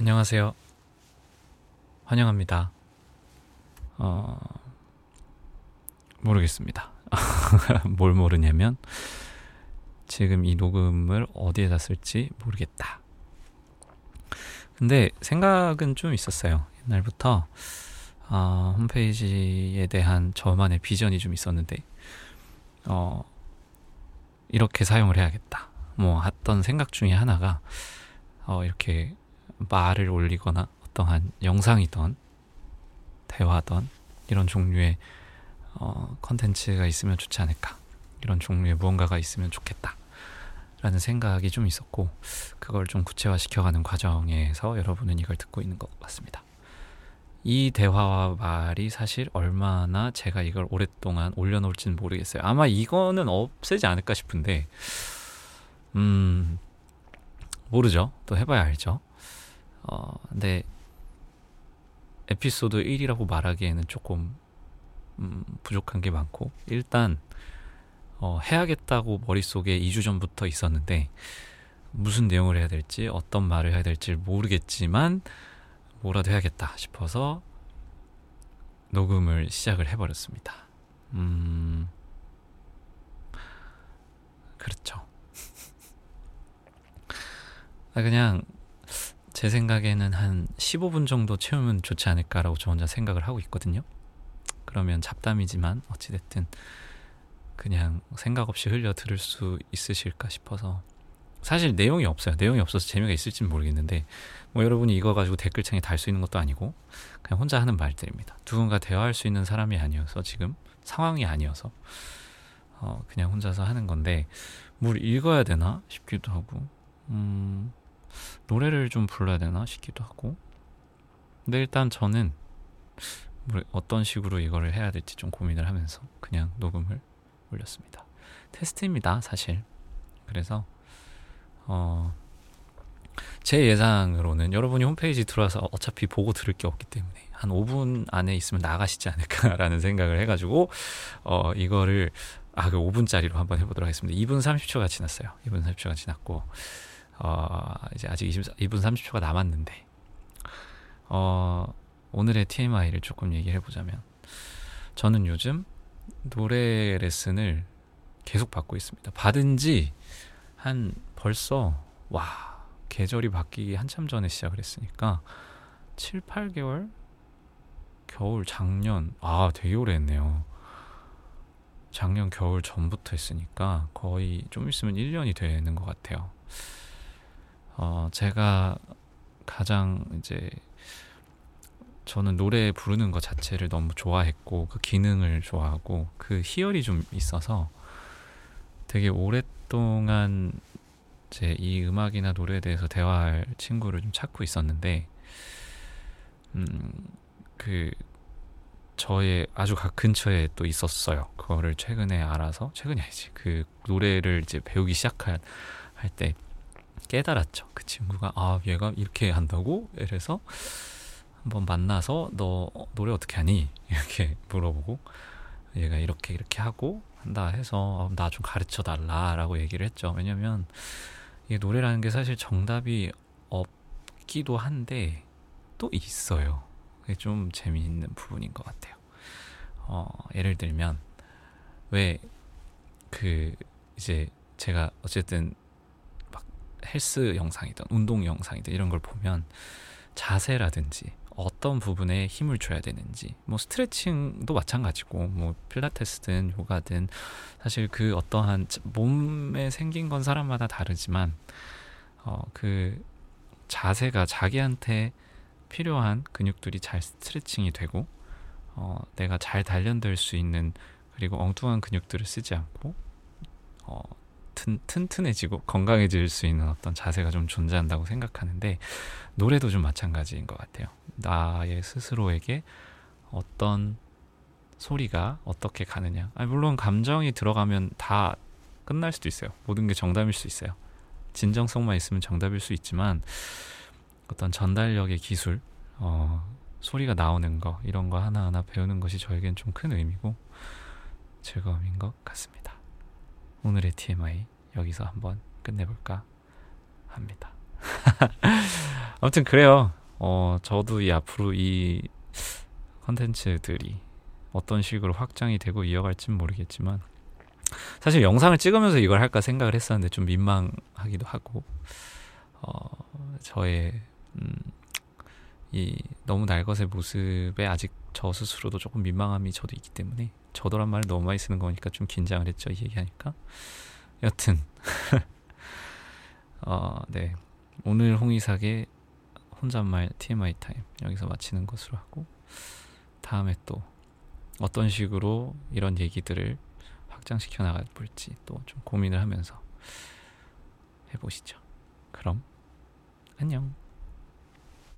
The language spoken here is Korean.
안녕하세요. 환영합니다. 어, 모르겠습니다. 뭘 모르냐면, 지금 이 녹음을 어디에다 쓸지 모르겠다. 근데 생각은 좀 있었어요. 옛날부터, 어, 홈페이지에 대한 저만의 비전이 좀 있었는데, 어, 이렇게 사용을 해야겠다. 뭐, 했던 생각 중에 하나가, 어, 이렇게 말을 올리거나 어떠한 영상이던 대화던 이런 종류의 어, 컨텐츠가 있으면 좋지 않을까. 이런 종류의 무언가가 있으면 좋겠다 라는 생각이 좀 있었고 그걸 좀 구체화시켜가는 과정에서 여러분은 이걸 듣고 있는 것 같습니다. 이 대화와 말이 사실 얼마나 제가 이걸 오랫동안 올려놓을지는 모르겠어요. 아마 이거는 없애지 않을까 싶은데 음 모르죠. 또 해봐야 알죠 어, 근데 에피소드 1이라고 말하기에는 조금 음, 부족한 게 많고 일단 어, 해야겠다고 머릿속에 2주 전부터 있었는데 무슨 내용을 해야 될지 어떤 말을 해야 될지 모르겠지만 뭐라도 해야겠다 싶어서 녹음을 시작을 해버렸습니다. 음, 그렇죠. 아, 그냥 제 생각에는 한 15분 정도 채우면 좋지 않을까라고 저 혼자 생각을 하고 있거든요. 그러면 잡담이지만 어찌됐든 그냥 생각 없이 흘려 들을 수 있으실까 싶어서 사실 내용이 없어요. 내용이 없어서 재미가 있을지는 모르겠는데 뭐 여러분이 이거 가지고 댓글창에 달 수 있는 것도 아니고 그냥 혼자 하는 말들입니다. 누군가 대화할 수 있는 사람이 아니어서 지금 상황이 아니어서 어 그냥 혼자서 하는 건데 뭘 읽어야 되나 싶기도 하고 음 노래를 좀 불러야 되나 싶기도 하고 근데 일단 저는 어떤 식으로 이거를 해야 될지 좀 고민을 하면서 그냥 녹음을 올렸습니다. 테스트입니다, 사실. 그래서 어, 제 예상으로는 여러분이 홈페이지 들어와서 어차피 보고 들을 게 없기 때문에 한 5분 안에 있으면 나가시지 않을까라는 생각을 해가지고 어, 이거를 아, 그 5분짜리로 한번 해보도록 하겠습니다. 2분 30초가 지났어요. 2분 30초가 지났고 어, 이제 아직 20, 2분 30초가 남았는데, 어, 오늘의 TMI를 조금 얘기를 해보자면, 저는 요즘 노래 레슨을 계속 받고 있습니다. 받은 지 한 벌써, 와, 계절이 바뀌기 한참 전에 시작을 했으니까, 7, 8개월? 겨울, 작년, 아, 되게 오래 했네요. 작년 겨울 전부터 했으니까 거의 좀 있으면 1년이 되는 것 같아요. 어, 제가 가장 이제 저는 노래 부르는 것 자체를 너무 좋아했고 그 기능을 좋아하고 그 희열이 좀 있어서 되게 오랫동안 제 이 음악이나 노래에 대해서 대화할 친구를 좀 찾고 있었는데 음그 저의 아주 각 근처에 또 있었어요. 그거를 최근에 알아서 최근이 아니지 그 노래를 이제 배우기 시작할 때 깨달았죠. 그 친구가 아 얘가 이렇게 한다고? 이래서 한번 만나서 너 노래 어떻게 하니? 이렇게 물어보고 얘가 이렇게 이렇게 하고 한다 해서 아, 나좀 가르쳐 달라라고 얘기를 했죠. 왜냐면 이 노래라는 게 사실 정답이 없기도 한데 또 있어요. 그게 좀 재미있는 부분인 것 같아요. 어, 예를 들면 왜 그 이제 제가 어쨌든 헬스 영상이든 운동 영상이든 이런 걸 보면 자세라든지 어떤 부분에 힘을 줘야 되는지 뭐 스트레칭도 마찬가지고 뭐 필라테스든 요가든 사실 그 어떠한 몸에 생긴 건 사람마다 다르지만 어 그 자세가 자기한테 필요한 근육들이 잘 스트레칭이 되고 어 내가 잘 단련될 수 있는 그리고 엉뚱한 근육들을 쓰지 않고 어 튼, 튼튼해지고 건강해질 수 있는 어떤 자세가 좀 존재한다고 생각하는데 노래도 좀 마찬가지인 것 같아요. 나의 스스로에게 어떤 소리가 어떻게 가느냐. 아니, 물론 감정이 들어가면 다 끝날 수도 있어요. 모든 게 정답일 수 있어요. 진정성만 있으면 정답일 수 있지만 어떤 전달력의 기술, 어, 소리가 나오는 거 이런 거 하나하나 배우는 것이 저에겐 좀 큰 의미고 즐거움인 것 같습니다. 오늘의 TMI 여기서 한번 끝내볼까 합니다. 아무튼 그래요. 어, 저도 이 앞으로 이 컨텐츠들이 어떤 식으로 확장이 되고 이어갈지는 모르겠지만 사실 영상을 찍으면서 이걸 할까 생각을 했었는데 좀 민망하기도 하고 어, 저의 음, 이 너무 날것의 모습에 아직 저 스스로도 조금 민망함이 저도 있기 때문에 저도란 말을 너무 많이 쓰는 거니까 좀 긴장을 했죠 이 얘기하니까 여튼 어, 네 오늘 홍의삭의 혼잣말 TMI 타임 여기서 마치는 것으로 하고 다음에 또 어떤 식으로 이런 얘기들을 확장시켜 나갈 볼지 또 좀 고민을 하면서 해보시죠. 그럼 안녕.